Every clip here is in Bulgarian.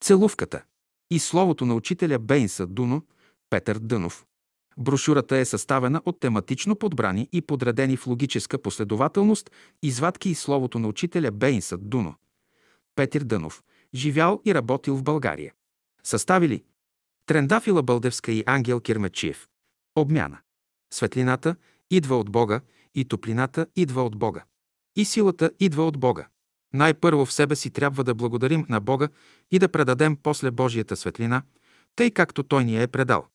Целувката и словото на учителя Бейнса Дуно, Петър Дънов. Брошурата е съставена от тематично подбрани и подредени в логическа последователност извадки и словото на учителя Бейнса Дуно. Петър Дънов. Живял и работил в България. Съставили Трендафила Бълдевска и Ангел Кирмечиев. Обмяна. Светлината идва от Бога и топлината идва от Бога. И силата идва от Бога. Най-първо в себе си трябва да благодарим на Бога и да предадем после Божията светлина, тъй както Той ни е предал.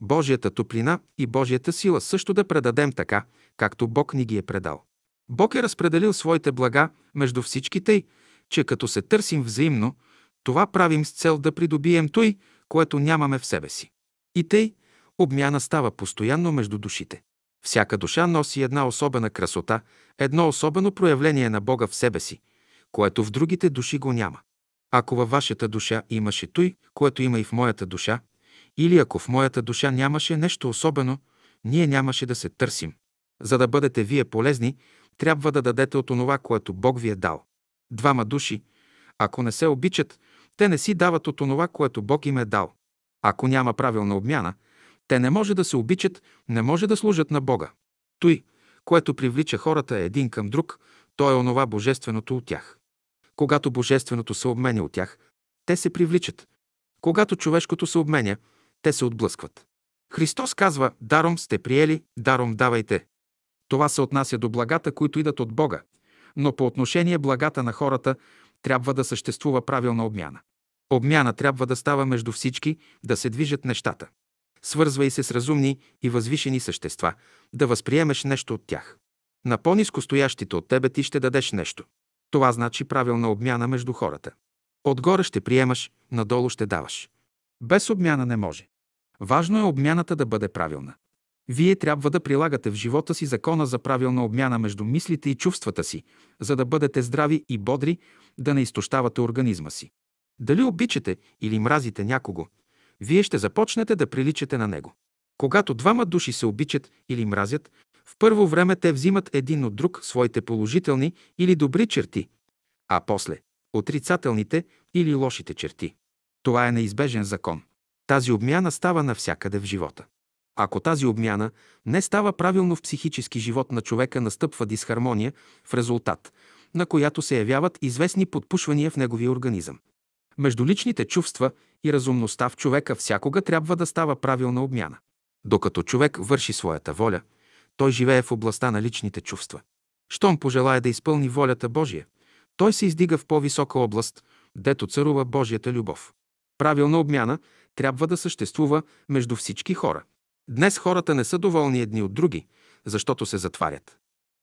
Божията топлина и Божията сила също да предадем така, както Бог ни ги е предал. Бог е разпределил своите блага между всички тъй, че като се търсим взаимно, това правим с цел да придобием той, което нямаме в себе си. И тъй, обмяна става постоянно между душите. Всяка душа носи една особена красота, едно особено проявление на Бога в себе си, което в другите души го няма. Ако във вашата душа имаше той, което има и в моята душа, или ако в моята душа нямаше нещо особено, ние нямаше да се търсим. За да бъдете вие полезни, трябва да дадете от онова, което Бог ви е дал. Двама души, ако не се обичат, те не си дават от онова, което Бог им е дал. Ако няма правилна обмяна, те не може да се обичат, не може да служат на Бога. Той, което привлича хората един към друг, то е онова божественото от тях. Когато божественото се обменя от тях, те се привличат. Когато човешкото се обменя, те се отблъскват. Христос казва, даром сте приели, даром давайте. Това се отнася до благата, които идат от Бога, но по отношение благата на хората трябва да съществува правилна обмяна. Обмяна трябва да става между всички, да се движат нещата. Свързвай се с разумни и възвишени същества, да възприемеш нещо от тях. На по-низко стоящите от тебе ти ще дадеш нещо. Това значи правилна обмяна между хората. Отгоре ще приемаш, надолу ще даваш. Без обмяна не може. Важно е обмяната да бъде правилна. Вие трябва да прилагате в живота си закона за правилна обмяна между мислите и чувствата си, за да бъдете здрави и бодри, да не изтощавате организма си. Дали обичате или мразите някого, вие ще започнете да приличате на него. Когато двама души се обичат или мразят, в първо време те взимат един от друг своите положителни или добри черти, а после – отрицателните или лошите черти. Това е неизбежен закон. Тази обмяна става навсякъде в живота. Ако тази обмяна не става правилно в психически живот на човека, настъпва дисхармония, в резултат на която се явяват известни подпушвания в неговия организъм. Между личните чувства и разумността в човека всякога трябва да става правилна обмяна. Докато човек върши своята воля, той живее в областта на личните чувства. Щом пожелая да изпълни волята Божия, той се издига в по-висока област, дето царува Божията любов. Правилна обмяна трябва да съществува между всички хора. Днес хората не са доволни едни от други, защото се затварят.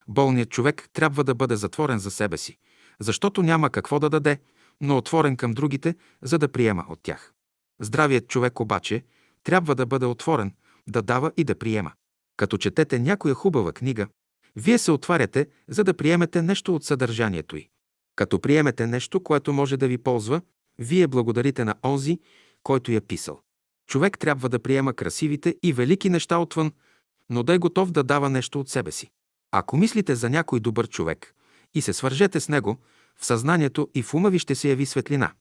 Болният човек трябва да бъде затворен за себе си, защото няма какво да даде, но отворен към другите, за да приема от тях. Здравият човек обаче трябва да бъде отворен, да дава и да приема. Като четете някоя хубава книга, вие се отваряте, за да приемете нещо от съдържанието й. Като приемете нещо, което може да ви ползва, вие благодарите на онзи, който я писал. Човек трябва да приема красивите и велики неща отвън, но да е готов да дава нещо от себе си. Ако мислите за някой добър човек и се свържете с него, в съзнанието и в ума ви ще се яви светлина,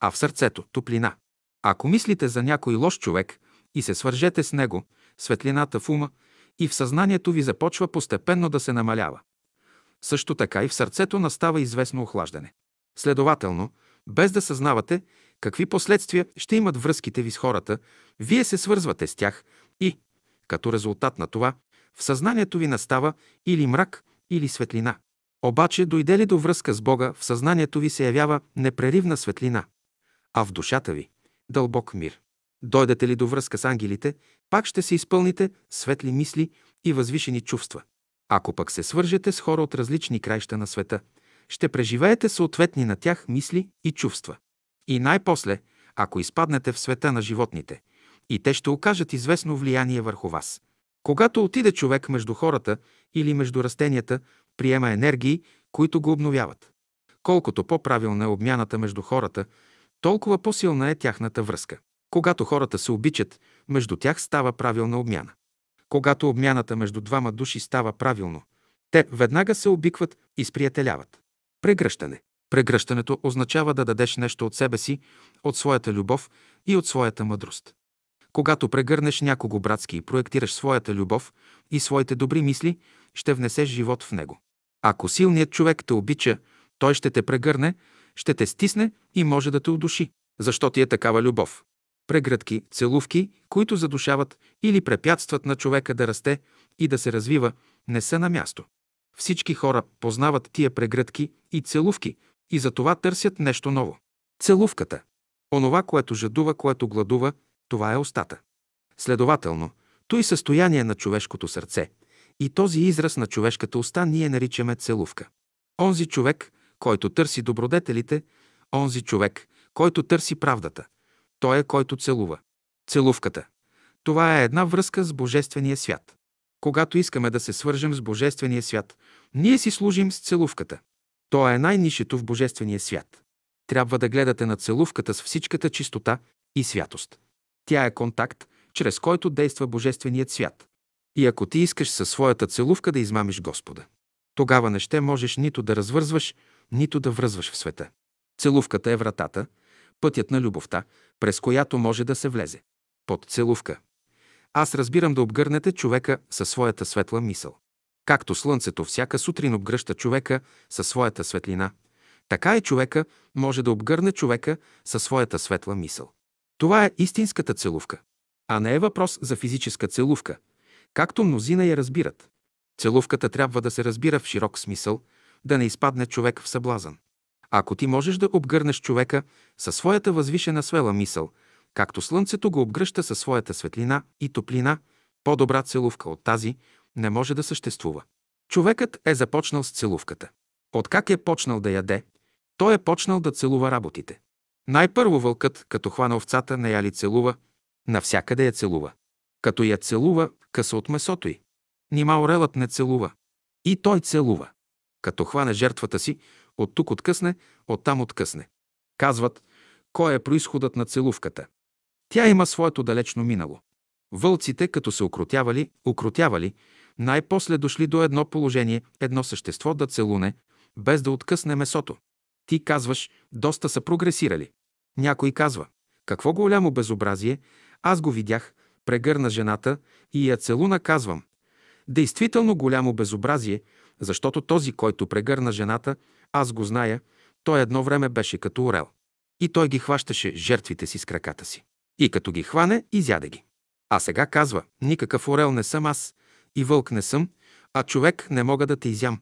а в сърцето – топлина. Ако мислите за някой лош човек и се свържете с него, светлината в ума и в съзнанието ви започва постепенно да се намалява. Също така и в сърцето настава известно охлаждане. Следователно, без да съзнавате какви последствия ще имат връзките ви с хората, вие се свързвате с тях и, като резултат на това, в съзнанието ви настава или мрак, или светлина. Обаче, дойде ли до връзка с Бога, в съзнанието ви се явява непреривна светлина, а в душата ви – дълбок мир. Дойдете ли до връзка с ангелите, пак ще се изпълните светли мисли и възвишени чувства. Ако пък се свържете с хора от различни краища на света, ще преживеете съответни на тях мисли и чувства. И най-после, ако изпаднете в света на животните, и те ще окажат известно влияние върху вас. Когато отиде човек между хората или между растенията, приема енергии, които го обновяват. Колкото по-правилна е обмяната между хората, толкова по-силна е тяхната връзка. Когато хората се обичат, между тях става правилна обмяна. Когато обмяната между двама души става правилно, те веднага се обикват и сприятеляват. Прегръщане. Прегръщането означава да дадеш нещо от себе си, от своята любов и от своята мъдрост. Когато прегърнеш някого братски и проектираш своята любов и своите добри мисли, ще внесеш живот в него. Ако силният човек те обича, той ще те прегърне, ще те стисне и може да те удуши. Защо ти е такава любов? Прегръдки, целувки, които задушават или препятстват на човека да расте и да се развива, не са на място. Всички хора познават тия прегръдки и целувки и за това търсят нещо ново. Целувката. Онова, което жадува, което гладува, това е устата. Следователно, той състояние на човешкото сърце и този израз на човешката уста ние наричаме целувка. Онзи човек, който търси добродетелите, онзи човек, който търси правдата, той е който целува. Целувката. Това е една връзка с Божествения свят. Когато искаме да се свържем с Божествения свят, ние си служим с целувката. То е най-нишето в Божествения свят. Трябва да гледате на целувката с всичката чистота и святост. Тя е контакт, чрез който действа Божественият свят. И ако ти искаш със своята целувка да измамиш Господа, тогава не ще можеш нито да развързваш, нито да връзваш в света. Целувката е вратата, пътят на любовта, през която може да се влезе. Под целувка. Аз разбирам да обгърнете човека със своята светла мисъл. Както слънцето всяка сутрин обгръща човека със своята светлина, така и човека може да обгърне човека със своята светла мисъл. Това е истинската целувка, а не е въпрос за физическа целувка, както мнозина я разбират. Целувката трябва да се разбира в широк смисъл, да не изпадне човек в съблазън. Ако ти можеш да обгърнеш човека със своята възвишена свела мисъл, както слънцето го обгръща със своята светлина и топлина, по-добра целувка от тази не може да съществува. Човекът е започнал с целувката. Откак е почнал да яде, той е почнал да целува работите. Най-първо вълкът, като хвана овцата, не я ли целува, навсякъде я целува. Като я целува, къса от месото й. Нима орелът не целува. И той целува. Като хване жертвата си, от тук откъсне, оттам откъсне. Казват, кой е происходът на целувката. Тя има своето далечно минало. Вълците, като се окротявали, окротявали, най-после дошли до едно положение, едно същество да целуне, без да откъсне месото. Ти казваш, доста са прогресирали. Някой казва, какво голямо безобразие, аз го видях, прегърна жената и я целуна, казвам. Действително голямо безобразие, защото този, който прегърна жената, аз го зная, той едно време беше като орел. И той ги хващаше жертвите си с краката си. И като ги хване, изяде ги. А сега казва, никакъв орел не съм аз, и вълк не съм, а човек не мога да те изям.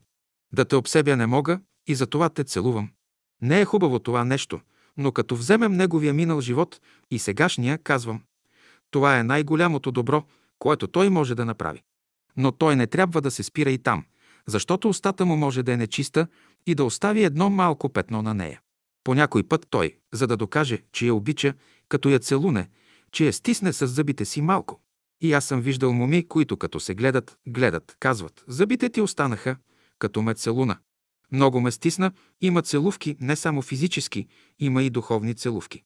Да те обсебя не мога и за това те целувам. Не е хубаво това нещо, но като вземем неговия минал живот и сегашния, казвам, това е най-голямото добро, което той може да направи. Но той не трябва да се спира и там, защото устата му може да е нечиста и да остави едно малко петно на нея. По някой път той, за да докаже, че я обича, като я целуне, че я стисне с зъбите си малко. И аз съм виждал моми, които като се гледат, гледат, казват, зъбите ти останаха, като ме целуна. Много ме стисна, има целувки, не само физически, има и духовни целувки.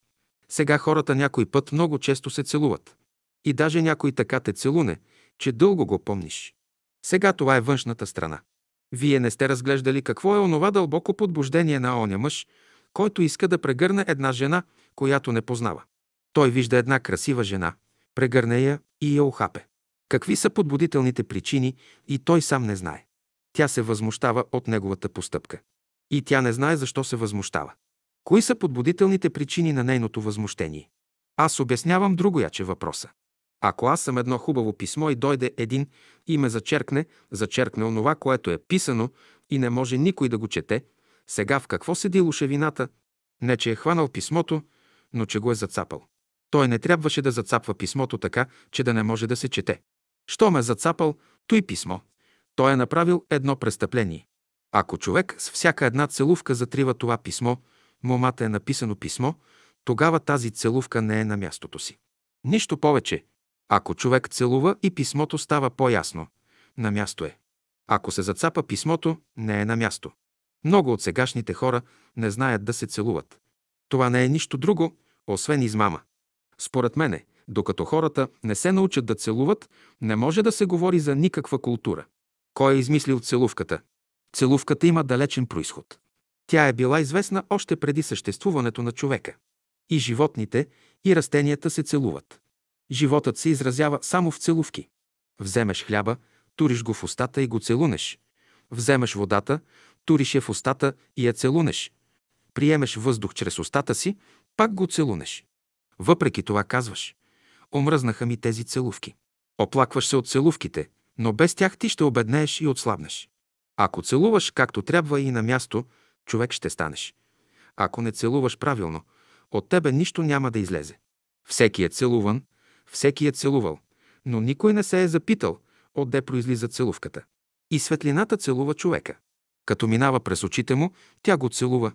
Сега хората някой път много често се целуват. И даже някой така те целуне, че дълго го помниш. Сега това е външната страна. Вие не сте разглеждали какво е онова дълбоко подбуждение на оня мъж, който иска да прегърне една жена, която не познава. Той вижда една красива жена, прегърне я и я охапе. Какви са подбудителните причини и той сам не знае. Тя се възмущава от неговата постъпка. И тя не знае защо се възмущава. Кои са подбудителните причини на нейното възмущение? Аз обяснявам другояче въпроса. Ако аз съм едно хубаво писмо и дойде един и ме зачеркне, зачеркне онова, което е писано и не може никой да го чете, сега в какво седи лошевината? Не, че е хванал писмото, но че го е зацапал. Той не трябваше да зацапва писмото така, че да не може да се чете. Що ме зацапал, той писмо. Той е направил едно престъпление. Ако човек с всяка една целувка затрива това писмо, момата е написано писмо, тогава тази целувка не е на мястото си. Нищо повече. Ако човек целува и писмото става по-ясно, на място е. Ако се зацапа писмото, не е на място. Много от сегашните хора не знаят да се целуват. Това не е нищо друго, освен измама. Според мене, докато хората не се научат да целуват, не може да се говори за никаква култура. Кой е измислил целувката? Целувката има далечен происход. Тя е била известна още преди съществуването на човека. И животните, и растенията се целуват. Животът се изразява само в целувки. Вземеш хляба, туриш го в устата и го целунеш. Вземеш водата, туриш я в устата и я целунеш. Приемеш въздух чрез устата си, пак го целунеш. Въпреки това казваш. Омръзнаха ми тези целувки. Оплакваш се от целувките, но без тях ти ще обеднееш и отслабнеш. Ако целуваш както трябва и на място, човек ще станеш. Ако не целуваш правилно, от тебе нищо няма да излезе. Всеки е целуван, всеки е целувал, но никой не се е запитал, отде произлиза целувката. И светлината целува човека. Като минава през очите му, тя го целува.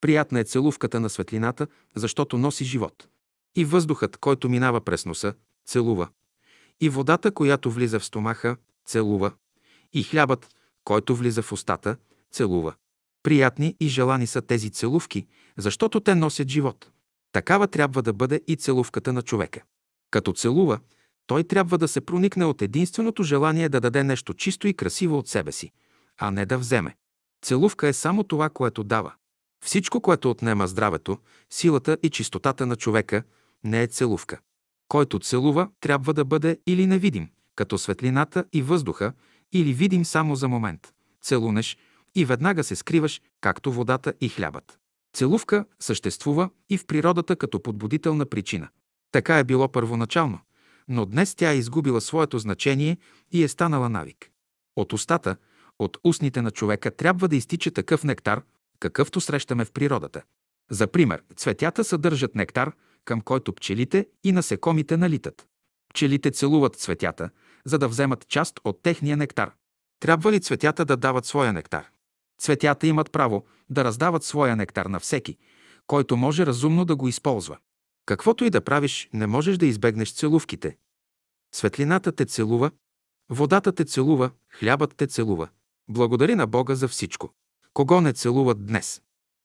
Приятна е целувката на светлината, защото носи живот. И въздухът, който минава през носа, целува. И водата, която влиза в стомаха, целува. И хлябът, който влиза в устата, целува. Приятни и желани са тези целувки, защото те носят живот. Такава трябва да бъде и целувката на човека. Като целува, той трябва да се проникне от единственото желание да даде нещо чисто и красиво от себе си, а не да вземе. Целувка е само това, което дава. Всичко, което отнема здравето, силата и чистотата на човека, не е целувка. Който целува, трябва да бъде или невидим, като светлината и въздуха, или видим само за момент. Целунеш и веднага се скриваш, както водата и хлябът. Целувка съществува и в природата като подбудителна причина. Така е било първоначално, но днес тя е изгубила своето значение и е станала навик. От устата, от устните на човека трябва да изтича такъв нектар, какъвто срещаме в природата. За пример, цветята съдържат нектар, към който пчелите и насекомите налитат. Пчелите целуват цветята, за да вземат част от техния нектар. Трябва ли цветята да дават своя нектар? Цветята имат право да раздават своя нектар на всеки, който може разумно да го използва. Каквото и да правиш, не можеш да избегнеш целувките. Светлината те целува, водата те целува, хлябът те целува. Благодари на Бога за всичко. Кого не целуват днес?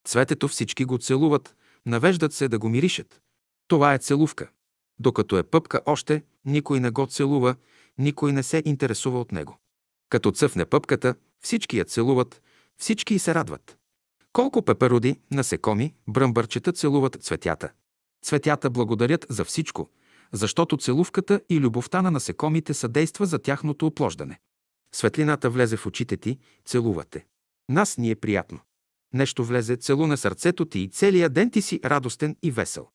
Цветето всички го целуват, навеждат се да го миришат. Това е целувка. Докато е пъпка още, никой не го целува, никой не се интересува от него. Като цъфне пъпката, всички я целуват, всички и се радват. Колко пепероди, насекоми, бръмбърчета целуват цветята. Цветята благодарят за всичко, защото целувката и любовта на насекомите съдейства за тяхното оплождане. Светлината влезе в очите ти, целувате. Нас ни е приятно. Нещо влезе, целуна сърцето ти и целият ден ти си радостен и весел.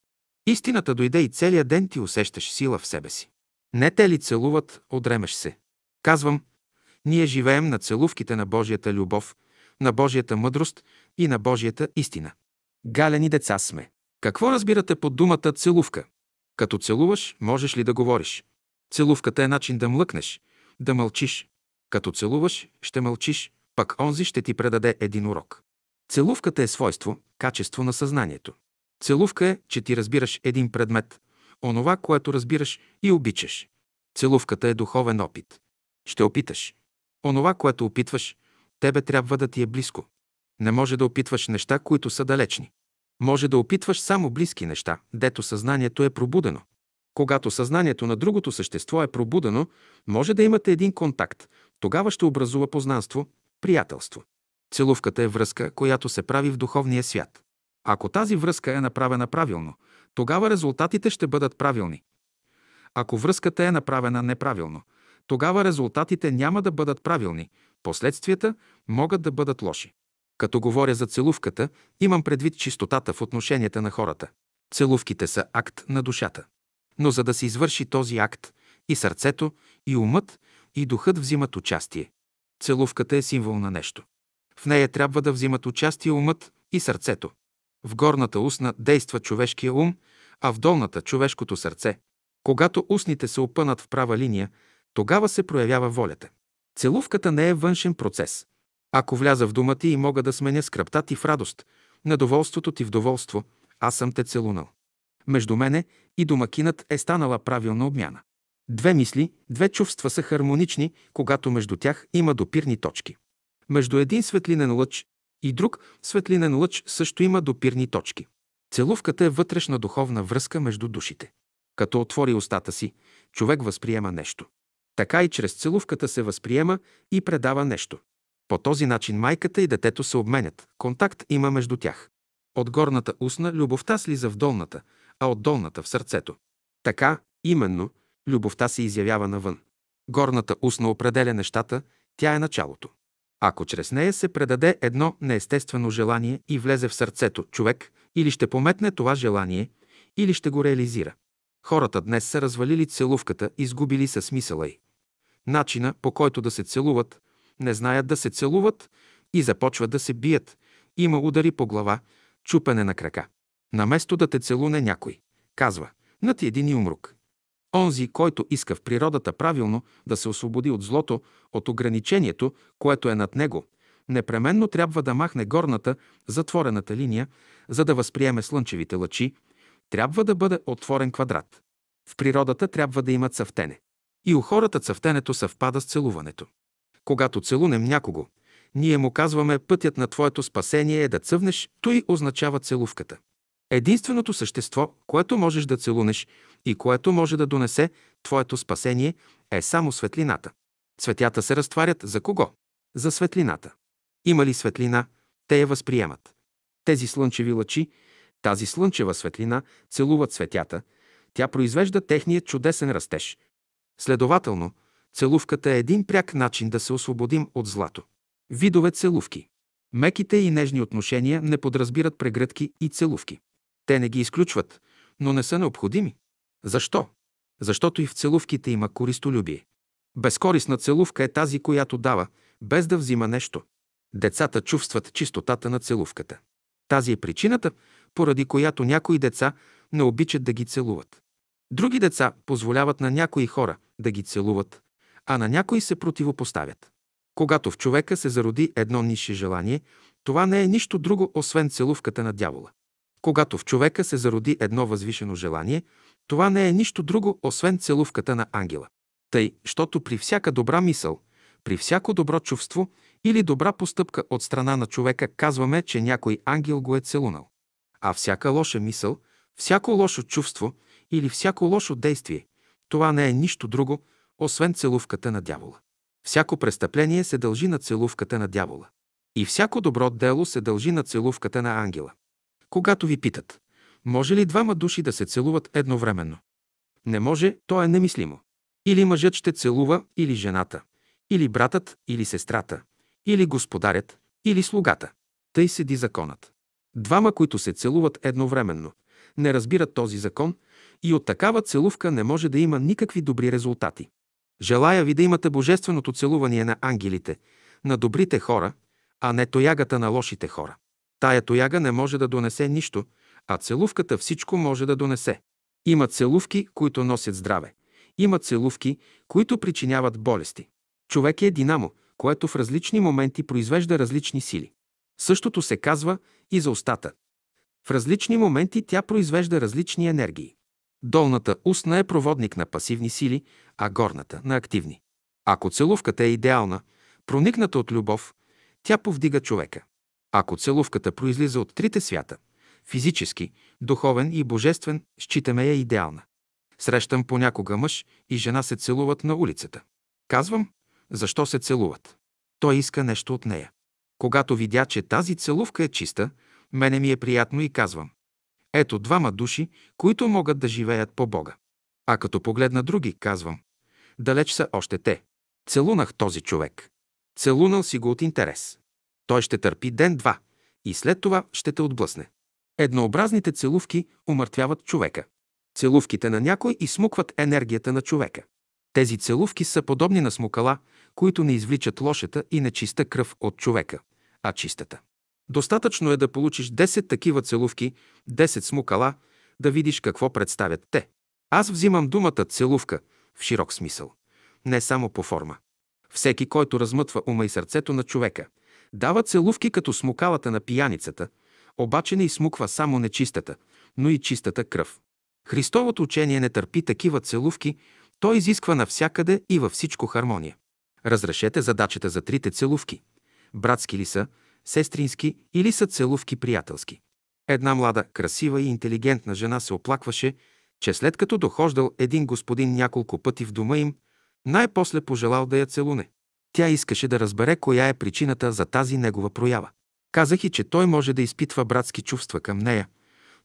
Истината дойде и целият ден ти усещаш сила в себе си. Не те ли целуват, одремеш се. Казвам, ние живеем на целувките на Божията любов, на Божията мъдрост и на Божията истина. Галени деца сме. Какво разбирате под думата целувка? Като целуваш, можеш ли да говориш? Целувката е начин да млъкнеш, да мълчиш. Като целуваш, ще мълчиш, пък онзи ще ти предаде един урок. Целувката е свойство, качество на съзнанието. Целувка е, че ти разбираш един предмет, онова, което разбираш и обичаш. Целувката е духовен опит. Ще опиташ. Онова, което опитваш, тебе трябва да ти е близко. Не може да опитваш неща, които са далечни. Може да опитваш само близки неща, дето съзнанието е пробудено. Когато съзнанието на другото същество е пробудено, може да имате един контакт. Тогава ще образува познанство, приятелство. Целувката е връзка, която се прави в духовния свят. Ако тази връзка е направена правилно, тогава резултатите ще бъдат правилни. Ако връзката е направена неправилно, тогава резултатите няма да бъдат правилни, последствията могат да бъдат лоши. Като говоря за целувката, имам предвид чистотата в отношенията на хората. Целувките са акт на душата. Но за да се извърши този акт, и сърцето, и умът, и духът взимат участие. Целувката е символ на нещо. В нея трябва да взимат участие умът и сърцето. В горната устна действа човешкия ум, а в долната – човешкото сърце. Когато устните се опънат в права линия, тогава се проявява волята. Целувката не е външен процес. Ако вляза в думата и мога да сменя скръпта ти в радост, недоволството ти в доволство, аз съм те целунал. Между мене и домакинът е станала правилна обмяна. Две мисли, две чувства са хармонични, когато между тях има допирни точки. Между един светлинен лъч и друг светлинен лъч също има допирни точки. Целувката е вътрешна духовна връзка между душите. Като отвори устата си, човек възприема нещо. Така и чрез целувката се възприема и предава нещо. По този начин майката и детето се обменят. Контакт има между тях. От горната устна любовта слиза в долната, а от долната в сърцето. Така, именно, любовта се изявява навън. Горната устна определя нещата, тя е началото. Ако чрез нея се предаде едно неестествено желание и влезе в сърцето, човек или ще пометне това желание, или ще го реализира. Хората днес са развалили целувката, изгубили са смисъла й. Начина, по който да се целуват, не знаят да се целуват и започват да се бият. Има удари по глава, чупене на крака. Наместо да те целуне някой, казва, на ти един умрук. Онзи, който иска в природата правилно да се освободи от злото, от ограничението, което е над него, непременно трябва да махне горната, затворената линия, за да възприеме слънчевите лъчи, трябва да бъде отворен квадрат. В природата трябва да има цъфтене. И у хората цъфтенето съвпада с целуването. Когато целунем някого, ние му казваме пътят на твоето спасение е да цъвнеш, той означава целувката. Единственото същество, което можеш да целунеш и което може да донесе твоето спасение, е само светлината. Цветята се разтварят за кого? За светлината. Има ли светлина, те я възприемат. Тези слънчеви лъчи, тази слънчева светлина целуват цветята, тя произвежда техния чудесен растеж. Следователно, целувката е един пряк начин да се освободим от злато. Видове целувки. Меките и нежни отношения не подразбират прегръдки и целувки. Те не ги изключват, но не са необходими. Защо? Защото и в целувките има користолюбие. Безкорисна целувка е тази, която дава, без да взима нещо. Децата чувстват чистотата на целувката. Тази е причината, поради която някои деца не обичат да ги целуват. Други деца позволяват на някои хора да ги целуват, а на някои се противопоставят. Когато в човека се зароди едно нисше желание, това не е нищо друго, освен целувката на дявола. Когато в човека се зароди едно възвишено желание, това не е нищо друго, освен целувката на ангела. Тъй, щото при всяка добра мисъл, при всяко добро чувство или добра постъпка от страна на човека казваме, че някой ангел го е целунал. А всяка лоша мисъл, всяко лошо чувство или всяко лошо действие, това не е нищо друго, освен целувката на дявола. Всяко престъпление се дължи на целувката на дявола. И всяко добро дело се дължи на целувката на ангела. Когато ви питат, може ли двама души да се целуват едновременно? Не може, то е немислимо. Или мъжът ще целува, или жената, или братът, или сестрата, или господарят, или слугата. Тъй седи законът. Двама, които се целуват едновременно, не разбират този закон и от такава целувка не може да има никакви добри резултати. Желая ви да имате божественото целувание на ангелите, на добрите хора, а не тоягата на лошите хора. Тая тояга не може да донесе нищо, а целувката всичко може да донесе. Има целувки, които носят здраве. Има целувки, които причиняват болести. Човек е динамо, което в различни моменти произвежда различни сили. Същото се казва и за устата. В различни моменти тя произвежда различни енергии. Долната устна е проводник на пасивни сили, а горната – на активни. Ако целувката е идеална, проникната от любов, тя повдига човека. Ако целувката произлиза от трите свята – физически, духовен и божествен, считаме я идеална. Срещам понякога мъж и жена се целуват на улицата. Казвам, защо се целуват? Той иска нещо от нея. Когато видя, че тази целувка е чиста, мене ми е приятно и казвам. Ето двама души, които могат да живеят по Бога. А като погледна други, казвам. Далеч са още те. Целунах този човек. Целунал си го от интерес. Той ще търпи ден-два и след това ще те отблъсне. Еднообразните целувки умъртвяват човека. Целувките на някой изсмукват енергията на човека. Тези целувки са подобни на смукала, които не извличат лошата и нечиста кръв от човека, а чистата. Достатъчно е да получиш 10 такива целувки, 10 смукала, да видиш какво представят те. Аз взимам думата целувка в широк смисъл, не само по форма. Всеки, който размътва ума и сърцето на човека, дава целувки като смукалата на пияницата, обаче не изсмуква само нечистата, но и чистата кръв. Христовото учение не търпи такива целувки, то изисква навсякъде и във всичко хармония. Разрешете задачата за трите целувки. Братски ли са, сестрински или са целувки приятелски. Една млада, красива и интелигентна жена се оплакваше, че след като дохождал един господин няколко пъти в дома им, най-после пожелал да я целуне. Тя искаше да разбере коя е причината за тази негова проява. Казах и, че той може да изпитва братски чувства към нея,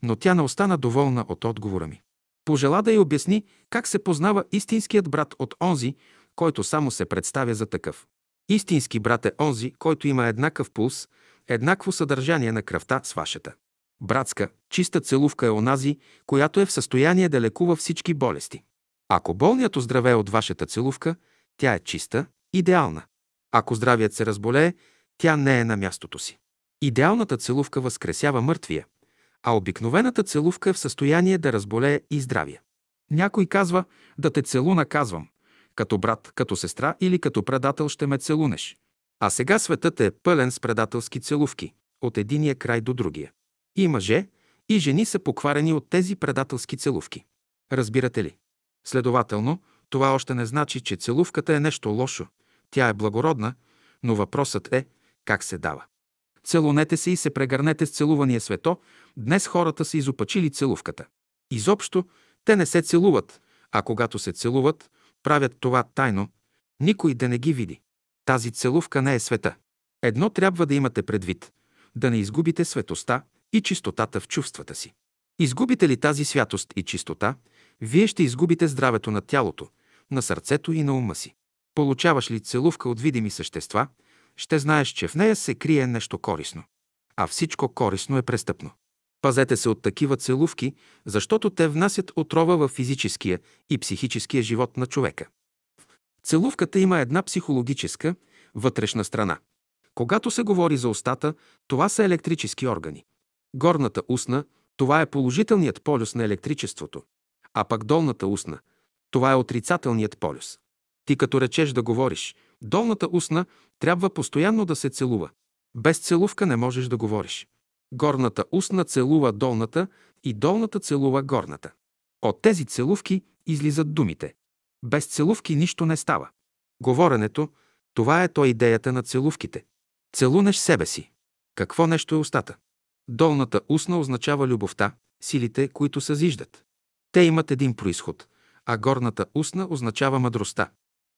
но тя не остана доволна от отговора ми. Пожела да й обясни как се познава истинският брат от онзи, който само се представя за такъв. Истински брат е онзи, който има еднакъв пулс, еднакво съдържание на кръвта с вашата. Братска, чиста целувка е онази, която е в състояние да лекува всички болести. Ако болният оздравее от вашата целувка, тя е чиста, идеална. Ако здравият се разболее, тя не е на мястото си. Идеалната целувка възкресява мъртвия, а обикновената целувка е в състояние да разболее и здравия. Някой казва да те целуна казвам. Като брат, като сестра или като предател ще ме целунеш. А сега светът е пълен с предателски целувки, от единия край до другия. И мъже, и жени са покварени от тези предателски целувки. Разбирате ли? Следователно, това още не значи, че целувката е нещо лошо. Тя е благородна, но въпросът е как се дава. Целунете се и се прегърнете с целувания свето. Днес хората са изопачили целувката. Изобщо те не се целуват, а когато се целуват, правят това тайно, никой да не ги види. Тази целувка не е света. Едно трябва да имате предвид – да не изгубите светоста и чистотата в чувствата си. Изгубите ли тази святост и чистота, вие ще изгубите здравето на тялото, на сърцето и на ума си. Получаваш ли целувка от видими същества, ще знаеш, че в нея се крие нещо корисно. А всичко корисно е престъпно. Пазете се от такива целувки, защото те внасят отрова в физическия и психическия живот на човека. Целувката има една психологическа, вътрешна страна. Когато се говори за устата, това са електрически органи. Горната устна – това е положителният полюс на електричеството, а пък долната устна – това е отрицателният полюс. Ти като речеш да говориш, долната устна трябва постоянно да се целува. Без целувка не можеш да говориш. Горната устна целува долната и долната целува горната. От тези целувки излизат думите. Без целувки нищо не става. Говоренето – това е то идеята на целувките. Целунеш себе си. Какво нещо е устата? Долната устна означава любовта, силите, които съзиждат. Те имат един происход, а горната устна означава мъдростта.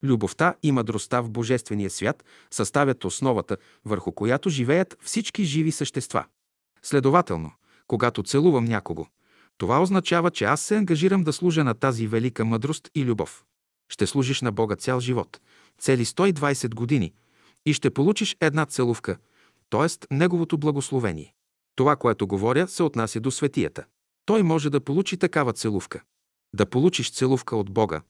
Любовта и мъдростта в Божествения свят съставят основата, върху която живеят всички живи същества. Следователно, когато целувам някого, това означава, че аз се ангажирам да служа на тази велика мъдрост и любов. Ще служиш на Бога цял живот, цели 120 години, и ще получиш една целувка, т.е. Неговото благословение. Това, което говоря, се отнася до светията. Той може да получи такава целувка. Да получиш целувка от Бога,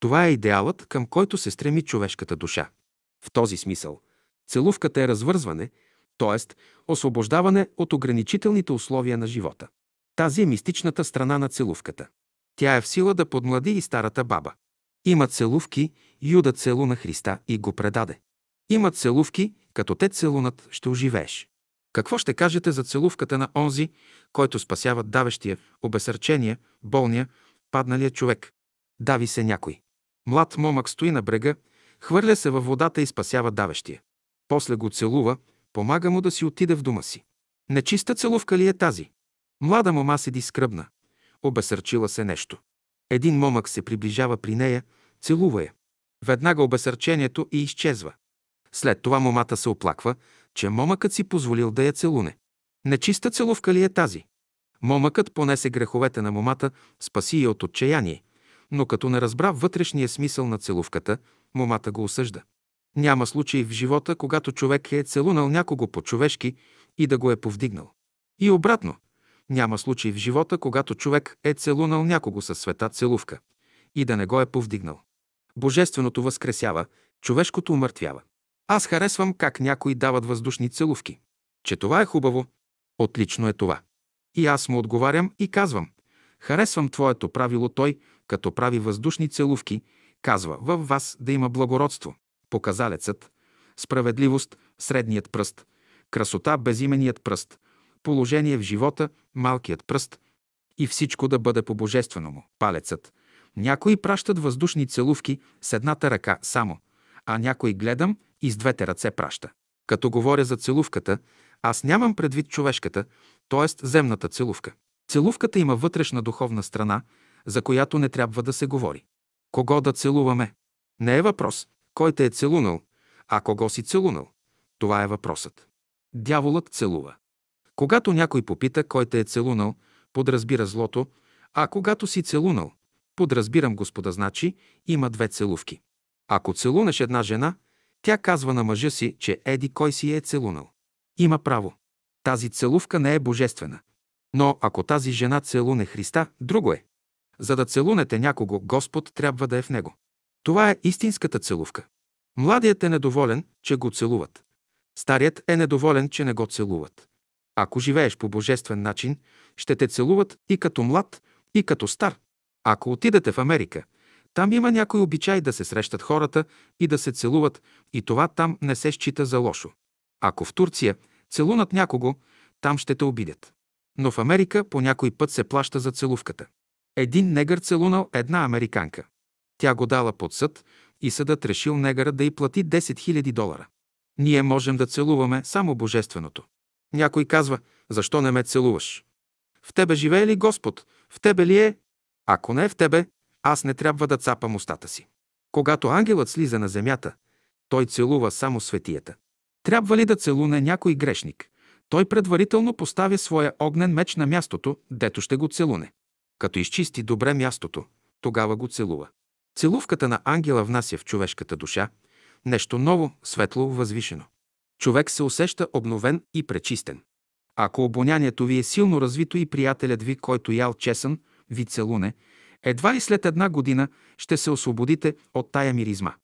това е идеалът, към който се стреми човешката душа. В този смисъл, целувката е развързване, т.е. освобождаване от ограничителните условия на живота. Тази е мистичната страна на целувката. Тя е в сила да подмлади и старата баба. Има целувки, Юда целуна Христа и го предаде. Има целувки, като те целунат, ще оживееш. Какво ще кажете за целувката на онзи, който спасява давещия, обесърчения, болния, падналия човек? Дави се някой. Млад момък стои на брега, хвърля се във водата и спасява давещия. После го целува, помага му да си отиде в дома си. Нечиста целувка ли е тази? Млада мома седи скръбна. Обесърчила се нещо. Един момък се приближава при нея, целува я. Веднага обесърчението и изчезва. След това момата се оплаква, че момъкът си позволил да я целуне. Нечиста целувка ли е тази? Момъкът понесе греховете на момата, спаси я от отчаяние, но като не разбра вътрешния смисъл на целувката, момата го осъжда. Няма случай в живота, когато човек е целунал някого по-човешки и да го е повдигнал. И обратно, няма случай в живота, когато човек е целунал някого със света целувка и да не го е повдигнал. Божественото възкресява, човешкото умъртвява. Аз харесвам как някои дават въздушни целувки. Че това е хубаво, отлично е това. И аз му отговарям и казвам, харесвам твоето правило той, като прави въздушни целувки, казва във вас да има благородство, показалецът, справедливост, средният пръст, красота, безименият пръст, положение в живота, малкият пръст и всичко да бъде по-божествено му, палецът. Някои пращат въздушни целувки с едната ръка само, а някой гледам и с двете ръце праща. Като говоря за целувката, аз нямам предвид човешката, т.е. земната целувка. Целувката има вътрешна духовна страна, за която не трябва да се говори. Кого да целуваме? Не е въпрос, кой те е целунал, А кого си целунал? Това е въпросът. Дяволът целува. Когато някой попита кой те е целунал, подразбира злото, а когато си целунал, подразбирам Господа, значи има две целувки. Ако целунеш една жена, тя казва на мъжа си, че еди кой си е целунал. Има право. Тази целувка не е божествена. Но ако тази жена целуне Христа, друго е. За да целунете някого, Господ трябва да е в него. Това е истинската целувка. Младият е недоволен, че го целуват. Старият е недоволен, че не го целуват. Ако живееш по божествен начин, ще те целуват и като млад, и като стар. Ако отидете в Америка, там има някой обичай да се срещат хората и да се целуват, и това там не се счита за лошо. Ако в Турция целунат някого, там ще те обидят. Но в Америка по някой път се плаща за целувката. Един негър целунал една американка. Тя го дала под съд и съдът решил негъра да й плати 10 000 долара. Ние можем да целуваме само Божественото. Някой казва, защо не ме целуваш? В тебе живее ли Господ? В тебе ли е? Ако не е в тебе, аз не трябва да цапам устата си. Когато ангелът слиза на земята, той целува само светията. Трябва ли да целуне някой грешник? Той предварително поставя своя огнен меч на мястото, дето ще го целуне. Като изчисти добре мястото, тогава го целува. Целувката на ангела внася в човешката душа нещо ново, светло, възвишено. Човек се усеща обновен и пречистен. Ако обонянието ви е силно развито и приятелят ви, който ял чесън, ви целуне, едва ли след една година ще се освободите от тая миризма.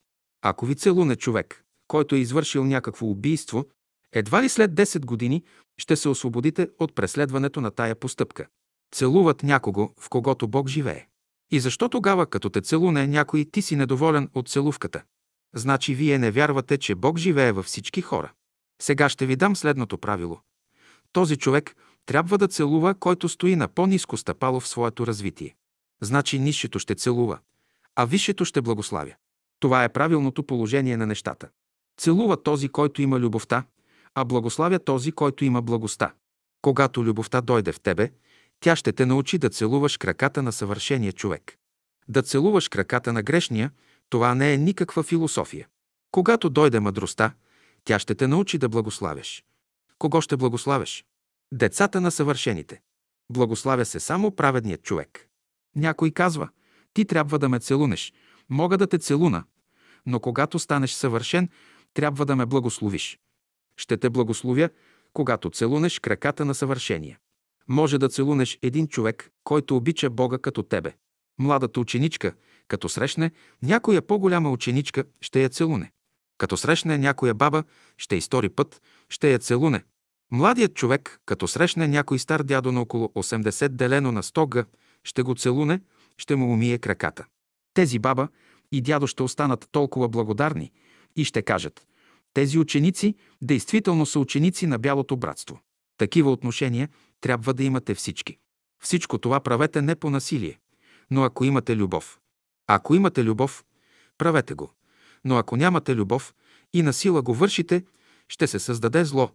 Ако ви целуне човек, който е извършил някакво убийство, едва ли след 10 години ще се освободите от преследването на тая постъпка. Целуват някого, в когото Бог живее. И защо тогава, като те целуне някой, ти си недоволен от целувката? Значи вие не вярвате, че Бог живее във всички хора. Сега ще ви дам следното правило. Този човек трябва да целува, който стои на по-низко стъпало в своето развитие. Значи нишето ще целува, а висшето ще благославя. Това е правилното положение на нещата. Целува този, който има любовта, а благославя този, който има благостта. Когато любовта дойде в тебе, тя ще те научи да целуваш краката на съвършения човек. Да целуваш краката на грешния, това не е никаква философия. Когато дойде мъдростта, тя ще те научи да благославяш. Кого ще благославяш? Децата на съвършените. Благославя се само праведният човек. Някой казва, ти трябва да ме целунеш, мога да те целуна, но когато станеш съвършен, трябва да ме благословиш. Ще те благословя, когато целунеш краката на съвършения. Може да целунеш един човек, който обича Бога като тебе. Младата ученичка, като срещне някоя по-голяма ученичка, ще я целуне. Като срещне някоя баба, ще изтори път, ще я целуне. Младият човек, като срещне някой стар дядо на около 80 делено на 100 г, ще го целуне, ще му умие краката. Тези баба и дядо ще останат толкова благодарни и ще кажат тези ученици действително са ученици на Бялото братство. Такива отношения трябва да имате всички. Всичко това правете не по насилие, но ако имате любов. Ако имате любов, правете го. Но ако нямате любов и насила го вършите, ще се създаде зло.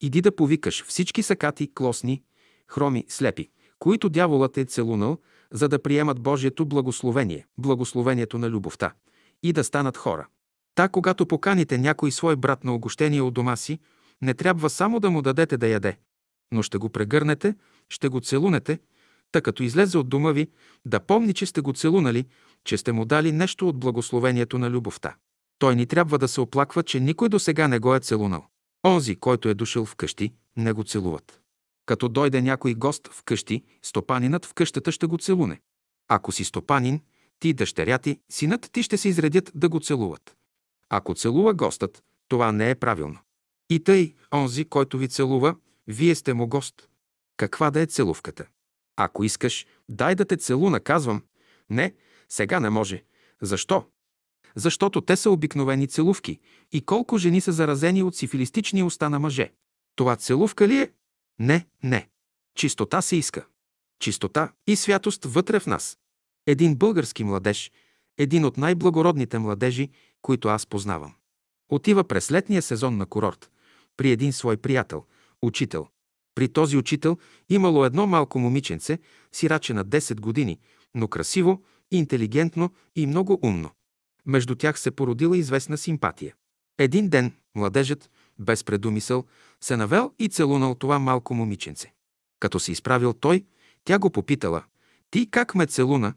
Иди да повикаш всички сакати, клосни, хроми, слепи, които дяволът е целунал, за да приемат Божието благословение, благословението на любовта, и да станат хора. Та, когато поканите някой свой брат на огощение от дома си, не трябва само да му дадете да яде, но ще го прегърнете, ще го целунете, та като излезе от дома ви, да помни, че сте го целунали, че сте му дали нещо от благословението на любовта. Той ни трябва да се оплаква, че никой до сега не го е целунал. Онзи, който е дошъл в къщи, не го целуват. Като дойде някой гост в къщи, стопанинът в къщата ще го целуне. Ако си стопанин, ти, дъщеря ти, синът ти ще се изредят да го целуват. Ако целува гостът, това не е правилно. И тъй, онзи, който ви целува, вие сте му гост. Каква да е целувката? Ако искаш, дай да те целуна, казвам. Не, сега не може. Защо? Защото те са обикновени целувки и колко жени са заразени от сифилистичния уста на мъже. Това целувка ли е? Не, не. Чистота се иска. Чистота и святост вътре в нас. Един български младеж, един от най-благородните младежи, които аз познавам. Отива през летния сезон на курорт при един свой приятел, учител. При този учител имало едно малко момиченце, сираче на 10 години, но красиво, интелигентно и много умно. Между тях се породила известна симпатия. Един ден младежът, без предумисъл, се навел и целунал това малко момиченце. Като се изправил той, тя го попитала, ти как ме целуна,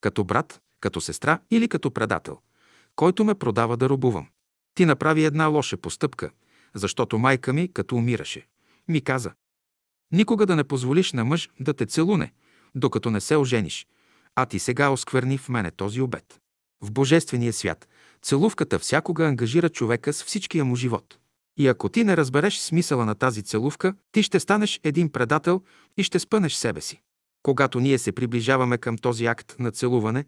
като брат, като сестра или като предател, който ме продава да робувам. Ти направи една лоша постъпка, защото майка ми, като умираше, ми каза, никога да не позволиш на мъж да те целуне, докато не се ожениш, а ти сега оскверни в мене този обед. В Божествения свят целувката всякога ангажира човека с всичкия му живот. И ако ти не разбереш смисъла на тази целувка, ти ще станеш един предател и ще спънеш себе си. Когато ние се приближаваме към този акт на целуване,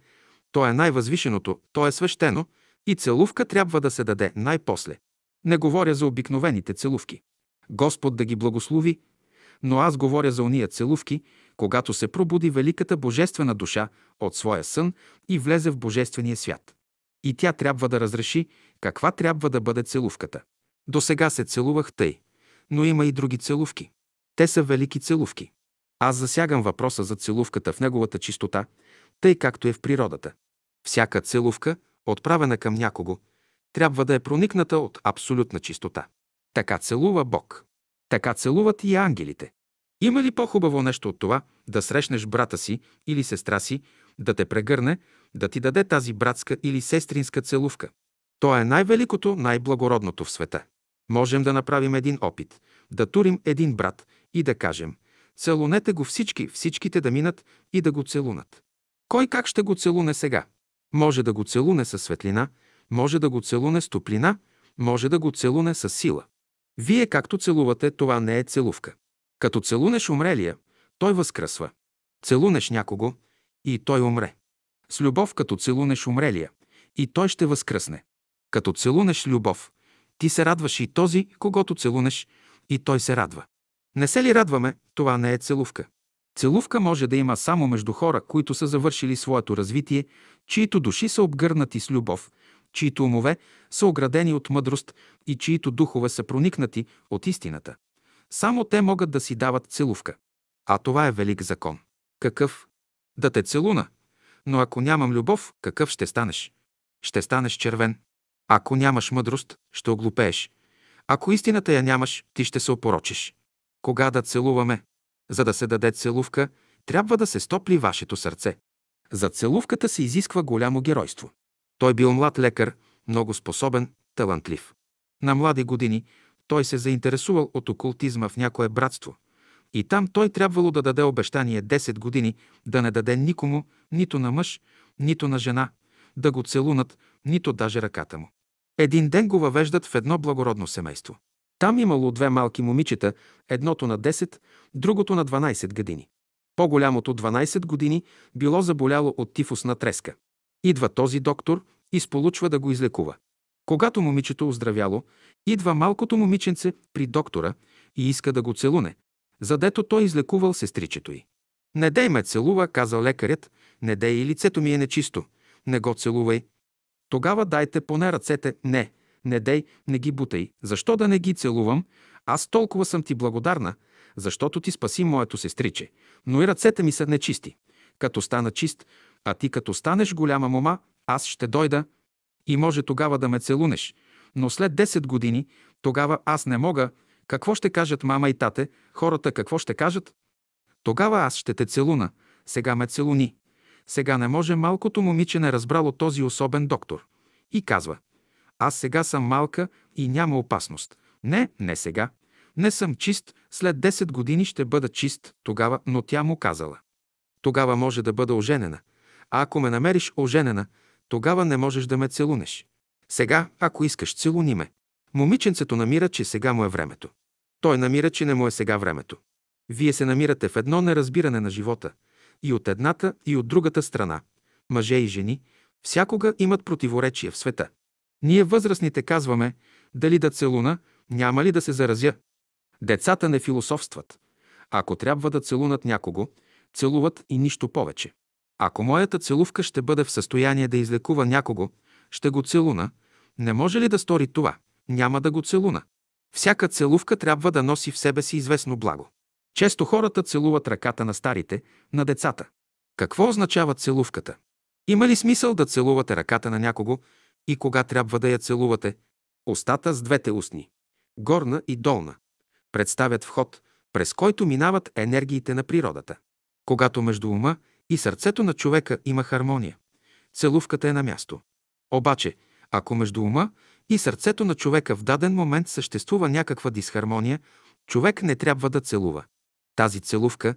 то е най-възвишеното, то е свещено и целувка трябва да се даде най-после. Не говоря за обикновените целувки. Господ да ги благослови, но аз говоря за уния целувки, когато се пробуди великата божествена душа от своя сън и влезе в божествения свят. И тя трябва да разреши каква трябва да бъде целувката. До сега се целувах тъй, но има и други целувки. Те са велики целувки. Аз засягам въпроса за целувката в неговата чистота, тъй както е в природата. Всяка целувка, отправена към някого, трябва да е проникната от абсолютна чистота. Така целува Бог. Така целуват и ангелите. Има ли по-хубаво нещо от това да срещнеш брата си или сестра си, да те прегърне, да ти даде тази братска или сестринска целувка? То е най-великото, най-благородното в света. Можем да направим един опит, да турим един брат и да кажем «Целунете го всички, всичките да минат и да го целунат». Кой как ще го целуне сега? Може да го целуне със светлина, може да го целуне с топлина, може да го целуне с сила. Вие както целувате, това не е целувка. Като целунеш умрелия, той възкръсва. Целунеш някого и той умре. С любов, като целунеш умрелия, и той ще възкръсне. Като целунеш любов, ти се радваш и този, когато целунеш, и той се радва. Не се ли радваме, това не е целувка. Целувка може да има само между хора, които са завършили своето развитие, чието души са обгърнати с любов, чието умове са оградени от мъдрост и чието духове са проникнати от истината. Само те могат да си дават целувка. А това е велик закон. Какъв? Да те целуна. Но ако нямам любов, какъв ще станеш? Ще станеш червен. Ако нямаш мъдрост, ще оглупееш. Ако истината я нямаш, ти ще се опорочиш. Кога да целуваме? За да се даде целувка, трябва да се стопли вашето сърце. За целувката се изисква голямо геройство. Той бил млад лекар, много способен, талантлив. На млади години той се заинтересувал от окултизма в някое братство. И там той трябвало да даде обещание 10 години да не даде никому, нито на мъж, нито на жена, да го целунат, нито даже ръката му. Един ден го въвеждат в едно благородно семейство. Там имало две малки момичета, едното на 10, другото на 12 години. По-голямото 12 години било заболяло от тифусна треска. Идва този доктор и сполучва да го излекува. Когато момичето оздравяло, идва малкото момиченце при доктора и иска да го целуне, задето той излекувал сестричето й. Не дей ме целува, каза лекарят, не дей и лицето ми е нечисто, не го целувай. Тогава дайте поне ръцете, не, не дей, не ги бутай. Защо да не ги целувам? Аз толкова съм ти благодарна, защото ти спаси моето сестриче, но и ръцете ми са нечисти. Като стана чист, а ти като станеш голяма мома, аз ще дойда и може тогава да ме целунеш. Но след 10 години, тогава аз не мога. Какво ще кажат мама и тате? Хората какво ще кажат? Тогава аз ще те целуна. Сега ме целуни. Сега не може малкото момиче не разбрало този особен доктор. И казва, аз сега съм малка и няма опасност. Не, не сега. Не съм чист, след 10 години ще бъда чист тогава, но тя му казала. Тогава може да бъда оженена. А ако ме намериш оженена, тогава не можеш да ме целунеш. Сега, ако искаш, целуни ме. Момиченцето намира, че сега му е времето. Той намира, че не му е сега времето. Вие се намирате в едно неразбиране на живота. И от едната, и от другата страна. Мъже и жени всякога имат противоречия в света. Ние възрастните казваме, дали да целуна, няма ли да се заразя. Децата не философстват. Ако трябва да целунат някого, целуват и нищо повече. Ако моята целувка ще бъде в състояние да излекува някого, ще го целуна. Не може ли да стори това? Няма да го целуна. Всяка целувка трябва да носи в себе си известно благо. Често хората целуват ръката на старите, на децата. Какво означава целувката? Има ли смисъл да целувате ръката на някого и кога трябва да я целувате? устата с двете устни, горна и долна, представят вход, през който минават енергиите на природата. Когато между ума и сърцето на човека има хармония, целувката е на място. Обаче, ако между ума и сърцето на човека в даден момент съществува някаква дисхармония, човек не трябва да целува. Тази целувка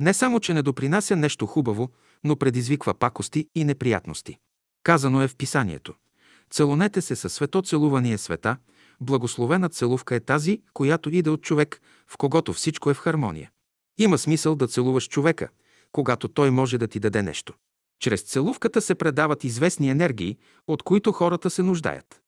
не само, че не допринася нещо хубаво, но предизвиква пакости и неприятности. Казано е в писанието. Целунете се със свето целувание света, благословена целувка е тази, която иде от човек, в когото всичко е в хармония. Има смисъл да целуваш човека, когато той може да ти даде нещо. Чрез целувката се предават известни енергии, от които хората се нуждаят.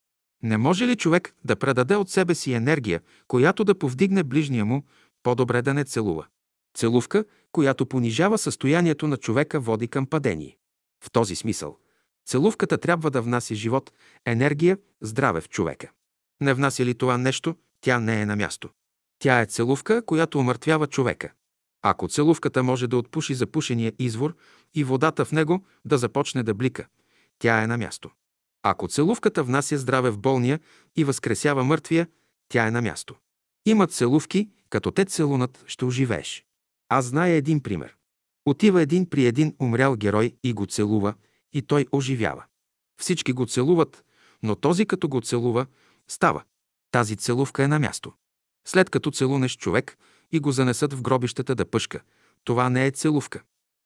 Не може ли човек да предаде от себе си енергия, която да повдигне ближния му, по-добре да не целува? Целувка, която понижава състоянието на човека, води към падение. В този смисъл, целувката трябва да внася живот, енергия, здраве в човека. Не внася ли това нещо, тя не е на място. Тя е целувка, която омъртвява човека. Ако целувката може да отпуши запушения извор и водата в него да започне да блика, тя е на място. Ако целувката внася здраве в болния и възкресява мъртвия, тя е на място. Има целувки, като те целунат, ще оживееш. Аз зная един пример. Отива един при един умрял герой и го целува, и той оживява. Всички го целуват, но този като го целува, става. Тази целувка е на място. След като целунеш човек и го занесат в гробищата да пъшка, това не е целувка.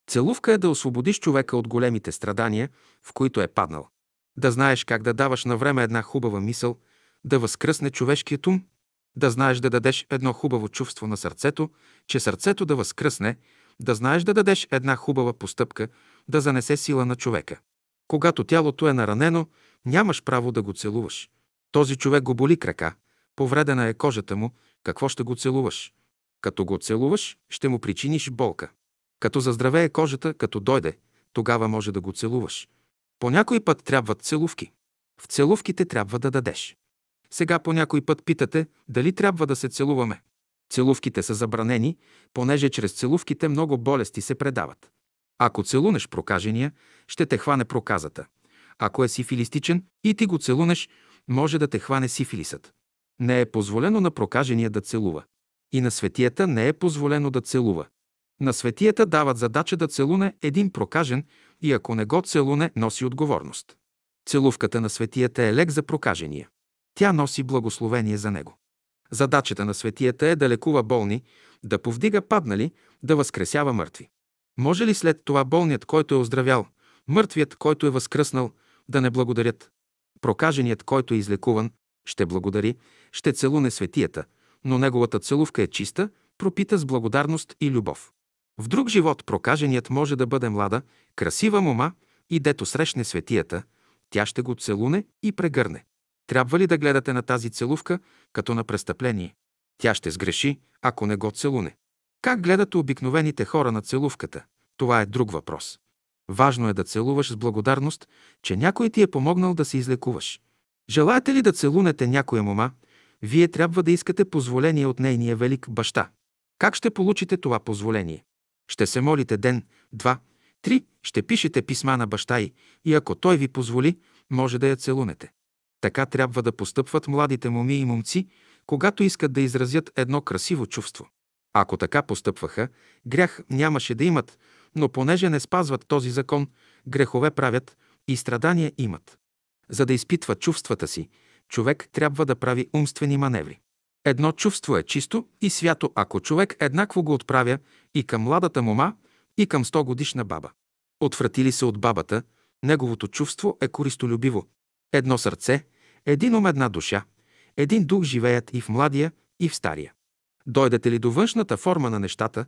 Целувка е да освободиш човека от големите страдания, в които е паднал. Да знаеш как да даваш на време една хубава мисъл, да възкръсне човешкият ум, да знаеш да дадеш едно хубаво чувство на сърцето, че сърцето да възкръсне, да знаеш да дадеш една хубава постъпка, да занесе сила на човека. Когато тялото е наранено, нямаш право да го целуваш. Този човек го боли крака, повредена е кожата му, какво ще го целуваш? Като го целуваш, ще му причиниш болка. Като заздравее кожата, като дойде, тогава може да го целуваш. По някой път трябват целувки. В целувките трябва да дадеш. Сега по някой път питате дали трябва да се целуваме. Целувките са забранени, понеже чрез целувките много болести се предават. Ако целунеш прокажения, ще те хване проказата. Ако е сифилистичен и ти го целунеш, може да те хване сифилисът. Не е позволено на прокажения да целува. И на светията не е позволено да целува. На светията дават задача да целуне един прокажен и ако не го целуне, носи отговорност. Целувката на светията е лек за прокажения. Тя носи благословение за него. Задачата на светията е да лекува болни, да повдига паднали, да възкресява мъртви. Може ли след това болният, който е оздравял, мъртвият, който е възкръснал, да не благодарят? Прокаженият, който е излекуван, ще благодари, ще целуне светията, но неговата целувка е чиста, пропита с благодарност и любов. В друг живот прокаженият може да бъде млада, красива мома и дето срещне светията, тя ще го целуне и прегърне. Трябва ли да гледате на тази целувка като на престъпление? Тя ще сгреши, ако не го целуне. Как гледат обикновените хора на целувката? Това е друг въпрос. Важно е да целуваш с благодарност, че някой ти е помогнал да се излекуваш. Желаете ли да целунете някоя мома, вие трябва да искате позволение от нейния велик баща. Как ще получите това позволение? Ще се молите ден, два, три, ще пишете писма на баща й и ако той ви позволи, може да я целунете. Така трябва да постъпват младите моми и момци, когато искат да изразят едно красиво чувство. Ако така постъпваха, грях нямаше да имат, но понеже не спазват този закон, грехове правят и страдания имат. За да изпитва чувствата си, човек трябва да прави умствени маневри. Едно чувство е чисто и свято, ако човек еднакво го отправя и към младата мома, и към 100 годишна баба. Отвратили се от бабата, неговото чувство е користолюбиво. Едно сърце, един ум, една душа, един дух живеят и в младия, и в стария. Дойдете ли до външната форма на нещата,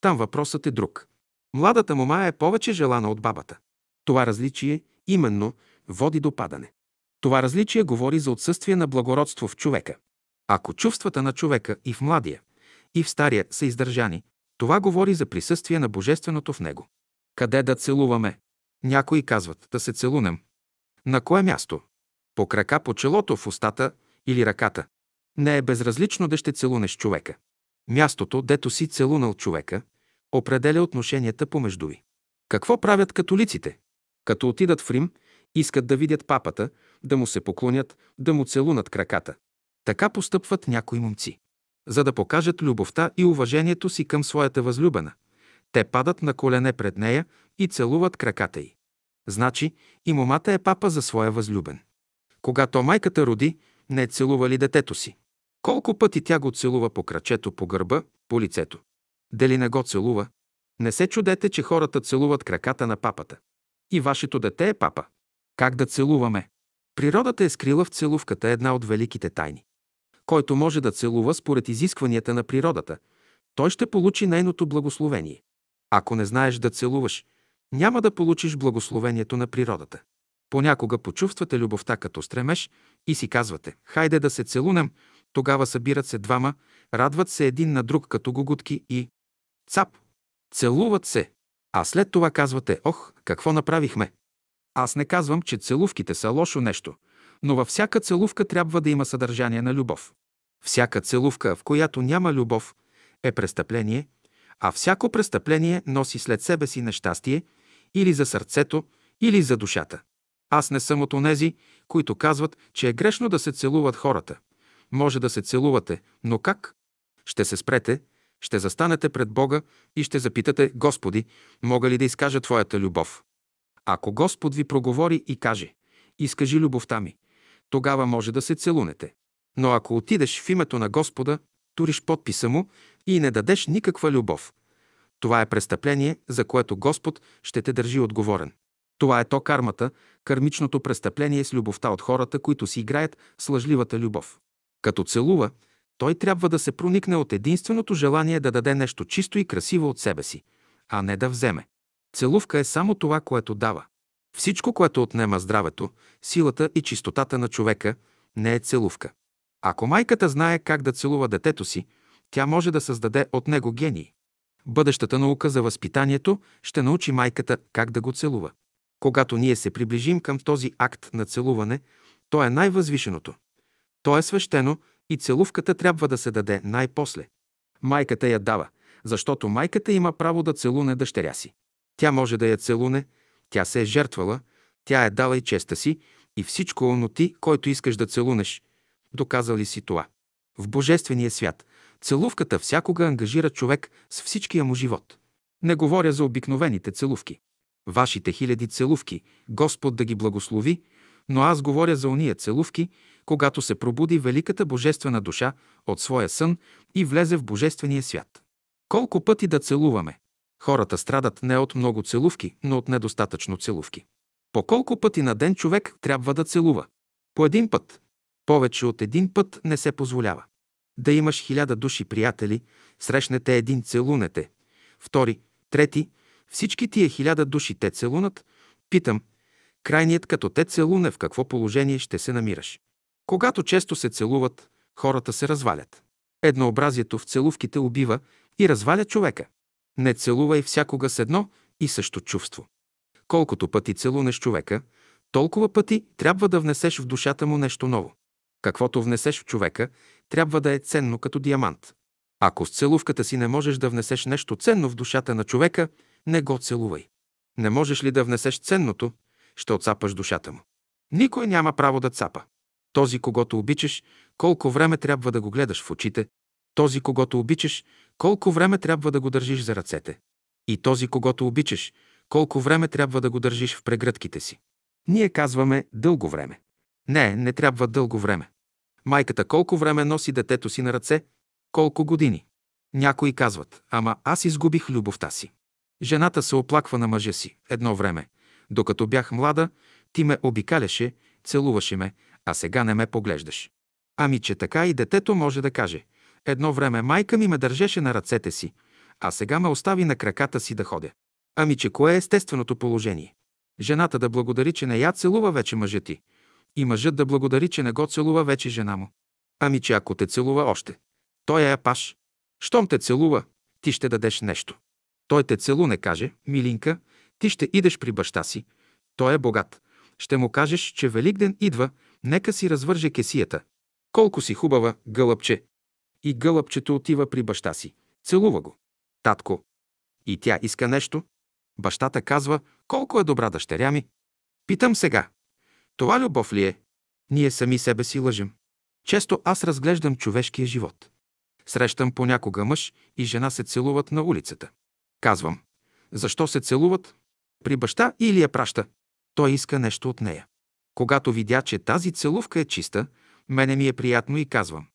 там въпросът е друг. Младата мома е повече желана от бабата. Това различие именно води до падане. Това различие говори за отсъствие на благородство в човека. Ако чувствата на човека и в младия, и в стария са издържани, това говори за присъствие на Божественото в него. Къде да целуваме? Някои казват да се целунем. На кое място? По крака, по челото, в устата или ръката. Не е безразлично да ще целунеш човека. Мястото, дето си целунал човека, определя отношенията помежду ви. Какво правят католиците? Като отидат в Рим Искат да видят папата, да му се поклонят, да му целунат краката. Така постъпват някои момци. За да покажат любовта и уважението си към своята възлюбена, те падат на колене пред нея и целуват краката й. Значи и момата е папа за своя възлюбен. Когато майката роди, не е целува ли детето си? Колко пъти тя го целува по крачето, по гърба, по лицето? Дали не го целува? Не се чудете, че хората целуват краката на папата. И вашето дете е папа. Как да целуваме? Природата е скрила в целувката една от великите тайни. Който може да целува според изискванията на природата, той ще получи нейното благословение. Ако не знаеш да целуваш, няма да получиш благословението на природата. Понякога почувствате любовта като стремеж и си казвате, хайде да се целунем, тогава събират се двама, радват се един на друг като гугутки и цап, целуват се. А след това казвате, ох, какво направихме? Аз не казвам, че целувките са лошо нещо, но във всяка целувка трябва да има съдържание на любов. Всяка целувка, в която няма любов, е престъпление, а всяко престъпление носи след себе си нещастие или за сърцето, или за душата. Аз не съм от онези, които казват, че е грешно да се целуват хората. Може да се целувате, но как? Ще се спрете, ще застанете пред Бога и ще запитате, Господи, мога ли да изкажа Твоята любов? Ако Господ ви проговори и каже, изкажи любовта ми, тогава може да се целунете. Но ако отидеш в името на Господа, туриш подписа му и не дадеш никаква любов, това е престъпление, за което Господ ще те държи отговорен. Това е то кармата, кармичното престъпление с любовта от хората, които си играят с лъжливата любов. Като целува, той трябва да се проникне от единственото желание да даде нещо чисто и красиво от себе си, а не да вземе. Целувка е само това, което дава. Всичко, което отнема здравето, силата и чистотата на човека, не е целувка. Ако майката знае как да целува детето си, тя може да създаде от него гений. Бъдещата наука за възпитанието ще научи майката как да го целува. Когато ние се приближим към този акт на целуване, то е най-възвишеното. То е свещено и целувката трябва да се даде най-после. Майката я дава, защото майката има право да целуне дъщеря си. Тя може да я целуне, тя се е жертвала, тя е дала и честа си и всичко, но ти, който искаш да целунеш, доказал ли си това? В Божествения свят целувката всякога ангажира човек с всичкия му живот. Не говоря за обикновените целувки. Вашите хиляди целувки, Господ да ги благослови, но аз говоря за уния целувки, когато се пробуди великата божествена душа от своя сън и влезе в божествения свят. Колко пъти да целуваме? Хората страдат не от много целувки, но от недостатъчно целувки. По колко пъти на ден човек трябва да целува? По един път. Повече от един път не се позволява. Да имаш хиляда души приятели, срещнете един, целунете. Втори, трети, всички тия хиляда души те целунат. Питам, крайният като те целуне в какво положение ще се намираш? Когато често се целуват, хората се развалят. Еднообразието в целувките убива и разваля човека. Не целувай всякога с едно и също чувство. Колкото пъти целунеш човека, толкова пъти трябва да внесеш в душата му нещо ново. Каквото внесеш в човека, трябва да е ценно като диамант. Ако с целувката си не можеш да внесеш нещо ценно в душата на човека, не го целувай. Не можеш ли да внесеш ценното, ще отцапаш душата му. Никой няма право да цапа. Този, когато обичаш, колко време трябва да го гледаш в очите, този, когато обичаш, колко време трябва да го държиш за ръцете. И този, когато обичаш, колко време трябва да го държиш в прегръдките си. Ние казваме дълго време. Не, не трябва дълго време. Майката колко време носи детето си на ръце? Колко години? Някои казват, ама аз изгубих любовта си. Жената се оплаква на мъжа си едно време. Докато бях млада, ти ме обикаляше, целуваше ме, а сега не ме поглеждаш. Ами, че така и детето може да каже. Едно време майка ми ме държеше на ръцете си, а сега ме остави на краката си да ходя. Ами, че кое е естественото положение? Жената да благодари, че не я целува вече мъжа ти. И мъжът да благодари, че не го целува вече жена му. Ами, че ако те целува още, той е паш. Щом те целува, ти ще дадеш нещо. Той те целуне, каже, милинка, ти ще идеш при баща си. Той е богат. Ще му кажеш, че Великден идва, нека си развърже кесията. Колко си хубава, гълъбче. И гълъбчето отива при баща си. Целува го. Татко. И тя иска нещо. Бащата казва, колко е добра дъщеря ми. Питам сега, Това любов ли е? Ние сами себе си лъжем. Често аз разглеждам човешкия живот. Срещам понякога мъж и жена се целуват на улицата. Казвам, защо се целуват? При баща или я праща? Той иска нещо от нея. Когато видя, че тази целувка е чиста, мене ми е приятно и казвам.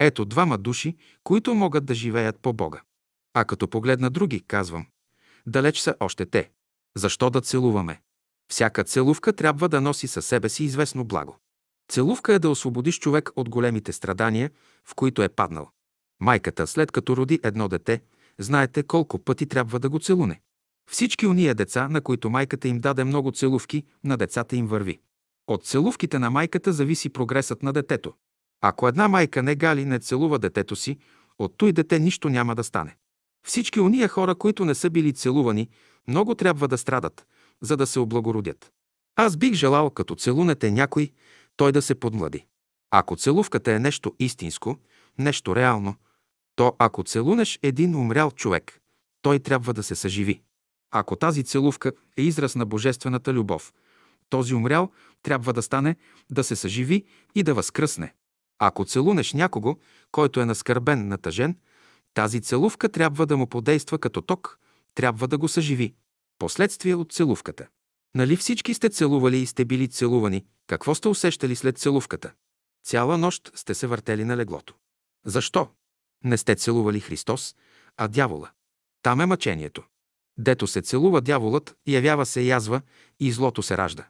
Ето двама души, които могат да живеят по Бога. А като погледна други, казвам. Далеч са още те. Защо да целуваме? Всяка целувка трябва да носи със себе си известно благо. Целувка е да освободиш човек от големите страдания, в които е паднал. Майката, след като роди едно дете, знаете колко пъти трябва да го целуне. Всички уния деца, на които майката им даде много целувки, на децата им върви. От целувките на майката зависи прогресът на детето. Ако една майка не гали, не целува детето си, от той дете нищо няма да стане. Всички уния хора, които не са били целувани, много трябва да страдат, за да се облагородят. Аз бих желал, като целунете някой, той да се подмлади. Ако целувката е нещо истинско, нещо реално, то ако целунеш един умрял човек, той трябва да се съживи. Ако тази целувка е израз на божествената любов, този умрял трябва да стане, да се съживи и да възкръсне. Ако целунеш някого, който е наскърбен, натъжен, тази целувка трябва да му подейства като ток, трябва да го съживи. Последствие от целувката. Нали всички сте целували и сте били целувани? Какво сте усещали след целувката? Цяла нощ сте се въртели на леглото. Защо? Не сте целували Христос, а дявола. Там е мъчението. Дето се целува дяволът, явява се язва и злото се ражда.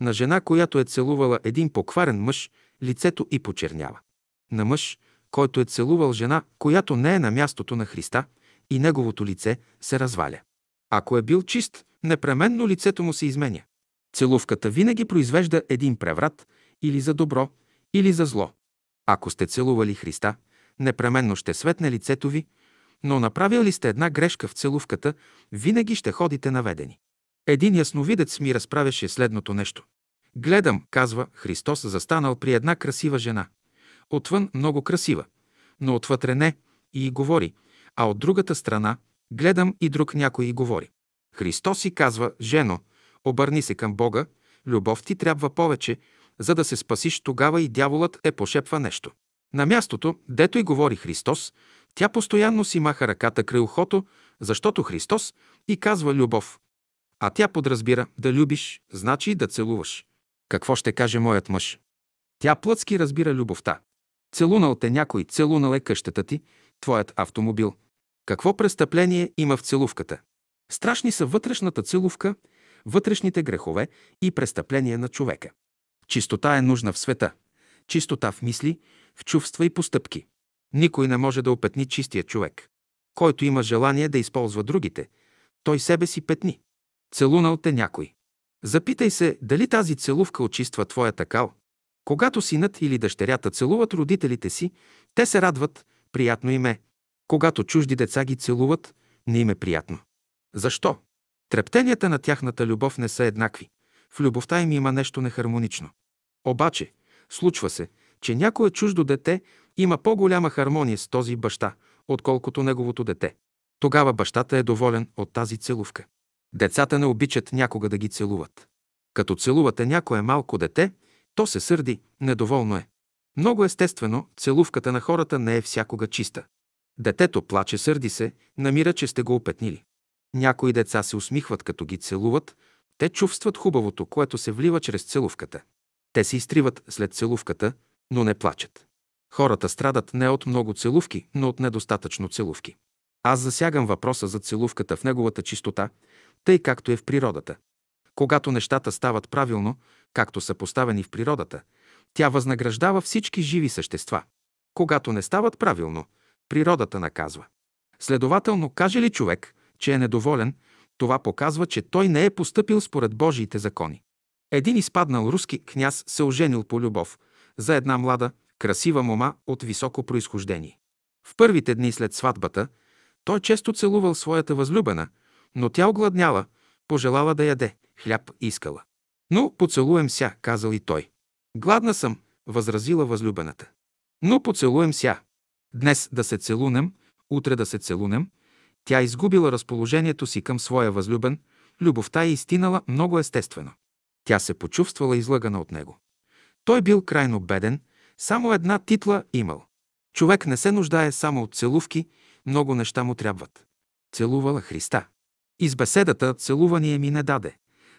На жена, която е целувала един покварен мъж, лицето и почернява. На мъж, който е целувал жена, която не е на мястото на Христа, и неговото лице се разваля. Ако е бил чист, непременно лицето му се изменя. Целувката винаги произвежда един преврат или за добро, или за зло. Ако сте целували Христа, непременно ще светне лицето ви, но направили сте една грешка в целувката, винаги ще ходите наведени. Един ясновидец ми разправяше следното нещо. Гледам, казва Христос, застанал при една красива жена. Отвън много красива, но отвътре не, и говори, а от другата страна гледам и друг някой и говори. Христос си казва, жено, обърни се към Бога, любов ти трябва повече, за да се спасиш тогава и дяволът е пошепва нещо. На мястото, дето и говори Христос, тя постоянно си маха ръката край ухото, защото Христос и казва любов. А тя подразбира да любиш, значи да целуваш. Какво ще каже моят мъж? Тя плъцки разбира любовта. Целунал те някой, целунал е къщата ти, твоят автомобил. Какво престъпление има в целувката? Страшни са вътрешната целувка, вътрешните грехове и престъпления на човека. Чистота е нужна в света. Чистота в мисли, в чувства и постъпки. Никой не може да опетни чистия човек. Който има желание да използва другите, той себе си петни. Целунал те някой. Запитай се дали тази целувка очиства твоята кал. Когато синът или дъщерята целуват родителите си, те се радват, приятно им е. Когато чужди деца ги целуват, не им е приятно. Защо? Трептенията на тяхната любов не са еднакви. В любовта им има нещо нехармонично. Обаче, случва се, че някое чуждо дете има по-голяма хармония с този баща, отколкото неговото дете. Тогава бащата е доволен от тази целувка. Децата не обичат някога да ги целуват. Като целувате някое малко дете, то се сърди, недоволно е. Много естествено, целувката на хората не е всякога чиста. Детето плаче, сърди се, намира, че сте го опетнили. Някои деца се усмихват, като ги целуват, те чувстват хубавото, което се влива чрез целувката. Те се изтриват след целувката, но не плачат. Хората страдат не от много целувки, но от недостатъчно целувки. Аз засягам въпроса за целувката в неговата чистота, тъй както е в природата. Когато нещата стават правилно, както са поставени в природата, тя възнаграждава всички живи същества. Когато не стават правилно, природата наказва. Следователно, каже ли човек, че е недоволен, това показва, че той не е поступил според Божиите закони. Един изпаднал руски княз се оженил по любов за една млада, красива мома от високо происхождение. В първите дни след сватбата той често целувал своята възлюбена, но тя огладняла, пожелала да яде, хляб искала. Но поцелуем ся, казал и той. Гладна съм, възразила възлюбената. Но поцелуем ся. Днес да се целунем, утре да се целунем. Тя изгубила разположението си към своя възлюбен, любовта е изтинала много естествено. Тя се почувствала излъгана от него. Той бил крайно беден, само една титла имал. Човек не се нуждае само от целувки, много неща му трябват. Целувала Христа. Из беседата целувание ми не даде.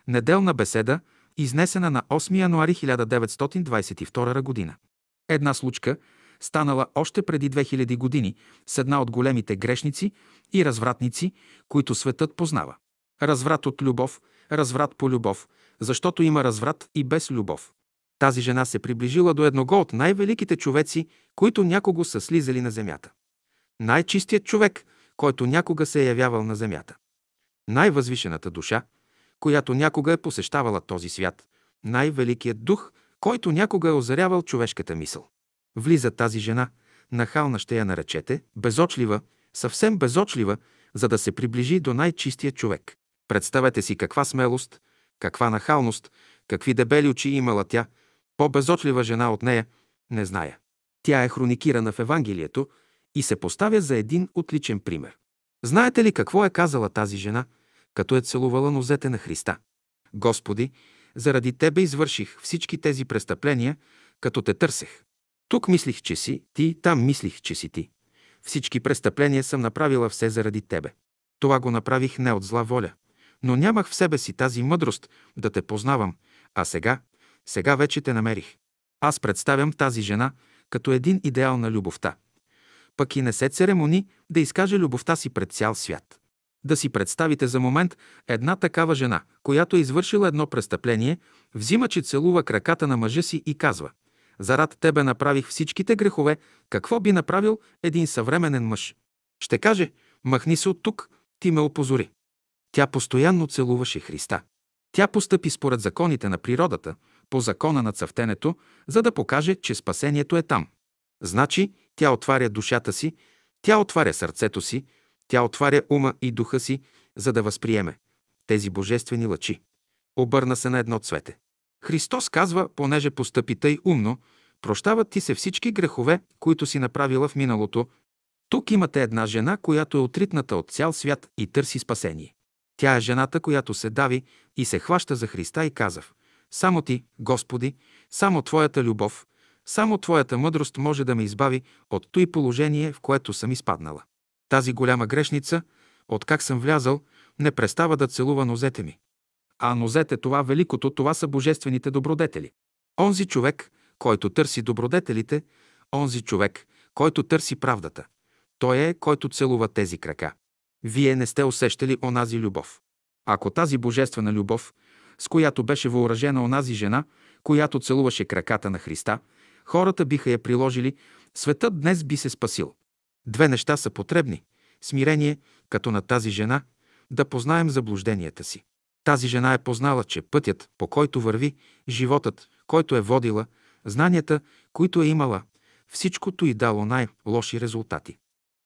Неделна беседа, изнесена на 8 януари 1922 година. Една случка, станала още преди 2000 години с една от големите грешници и развратници, които светът познава. Разврат от любов, разврат по любов, защото има разврат и без любов. Тази жена се приближила до едного от най-великите човеци, които някого са слизали на земята. Най-чистият човек, който някога се е явявал на земята. Най-възвишената душа, която някога е посещавала този свят, най-великият дух, който някога е озарявал човешката мисъл. Влиза тази жена, нахална ще я наречете, безочлива, съвсем безочлива, за да се приближи до най-чистия човек. Представете си каква смелост, каква нахалност, какви дебели очи имала тя, по-безочлива жена от нея, не зная. Тя е хроникирана в Евангелието и се поставя за един отличен пример. Знаете ли какво е казала тази жена, като е целувала нозете на Христа? Господи, заради Тебе извърших всички тези престъпления, като те търсех. Тук мислих, че си ти, там мислих, че си ти. Всички престъпления съм направила все заради Тебе. Това го направих не от зла воля, но нямах в себе си тази мъдрост да те познавам, а сега, сега вече те намерих. Аз представям тази жена като един идеал на любовта. Пък и не се церемони да изкаже любовта си пред цял свят. Да си представите за момент една такава жена, която е извършила едно престъпление, взима, че целува краката на мъжа си и казва «Зарад тебе направих всичките грехове, какво би направил един съвременен мъж?» Ще каже «Махни се от тук, ти ме опозори». Тя постоянно целуваше Христа. Тя постъпи според законите на природата, по закона на цъфтенето, за да покаже, че спасението е там. Значи, тя отваря душата си, тя отваря сърцето си, тя отваря ума и духа си, за да възприеме тези божествени лъчи. Обърна се на едно цвете. Христос казва, понеже постъпи тъй умно, прощават ти се всички грехове, които си направила в миналото. Тук имате една жена, която е отритната от цял свят и търси спасение. Тя е жената, която се дави и се хваща за Христа и казав, само ти, Господи, само Твоята любов, само Твоята мъдрост може да ме избави от той положение, в което съм изпаднала. Тази голяма грешница, откак съм влязал, не престава да целува нозете ми. А нозете това великото, това са божествените добродетели. Онзи човек, който търси добродетелите, онзи човек, който търси правдата. Той е, който целува тези крака. Вие не сте усещали онази любов. Ако тази божествена любов, с която беше въоръжена онази жена, която целуваше краката на Христа, хората биха я приложили, светът днес би се спасил. Две неща са потребни – смирение, като на тази жена, да познаем заблужденията си. Тази жена е познала, че пътят, по който върви, животът, който е водила, знанията, които е имала, всичкото и дало най-лоши резултати.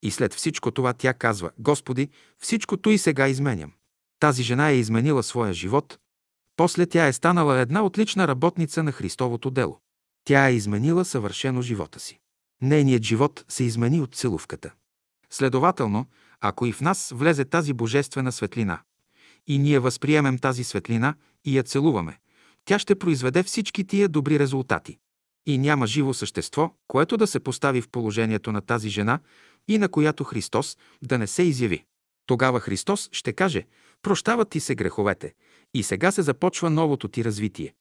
И след всичко това тя казва, Господи, всичкото и сега изменям. Тази жена е изменила своя живот, после тя е станала една отлична работница на Христовото дело. Тя е изменила съвършено живота си. Нейният живот се измени от целувката. Следователно, ако и в нас влезе тази божествена светлина, и ние възприемем тази светлина и я целуваме, тя ще произведе всички тия добри резултати. И няма живо същество, което да се постави в положението на тази жена и на която Христос да не се изяви. Тогава Христос ще каже, прощават ти се греховете и сега се започва новото ти развитие.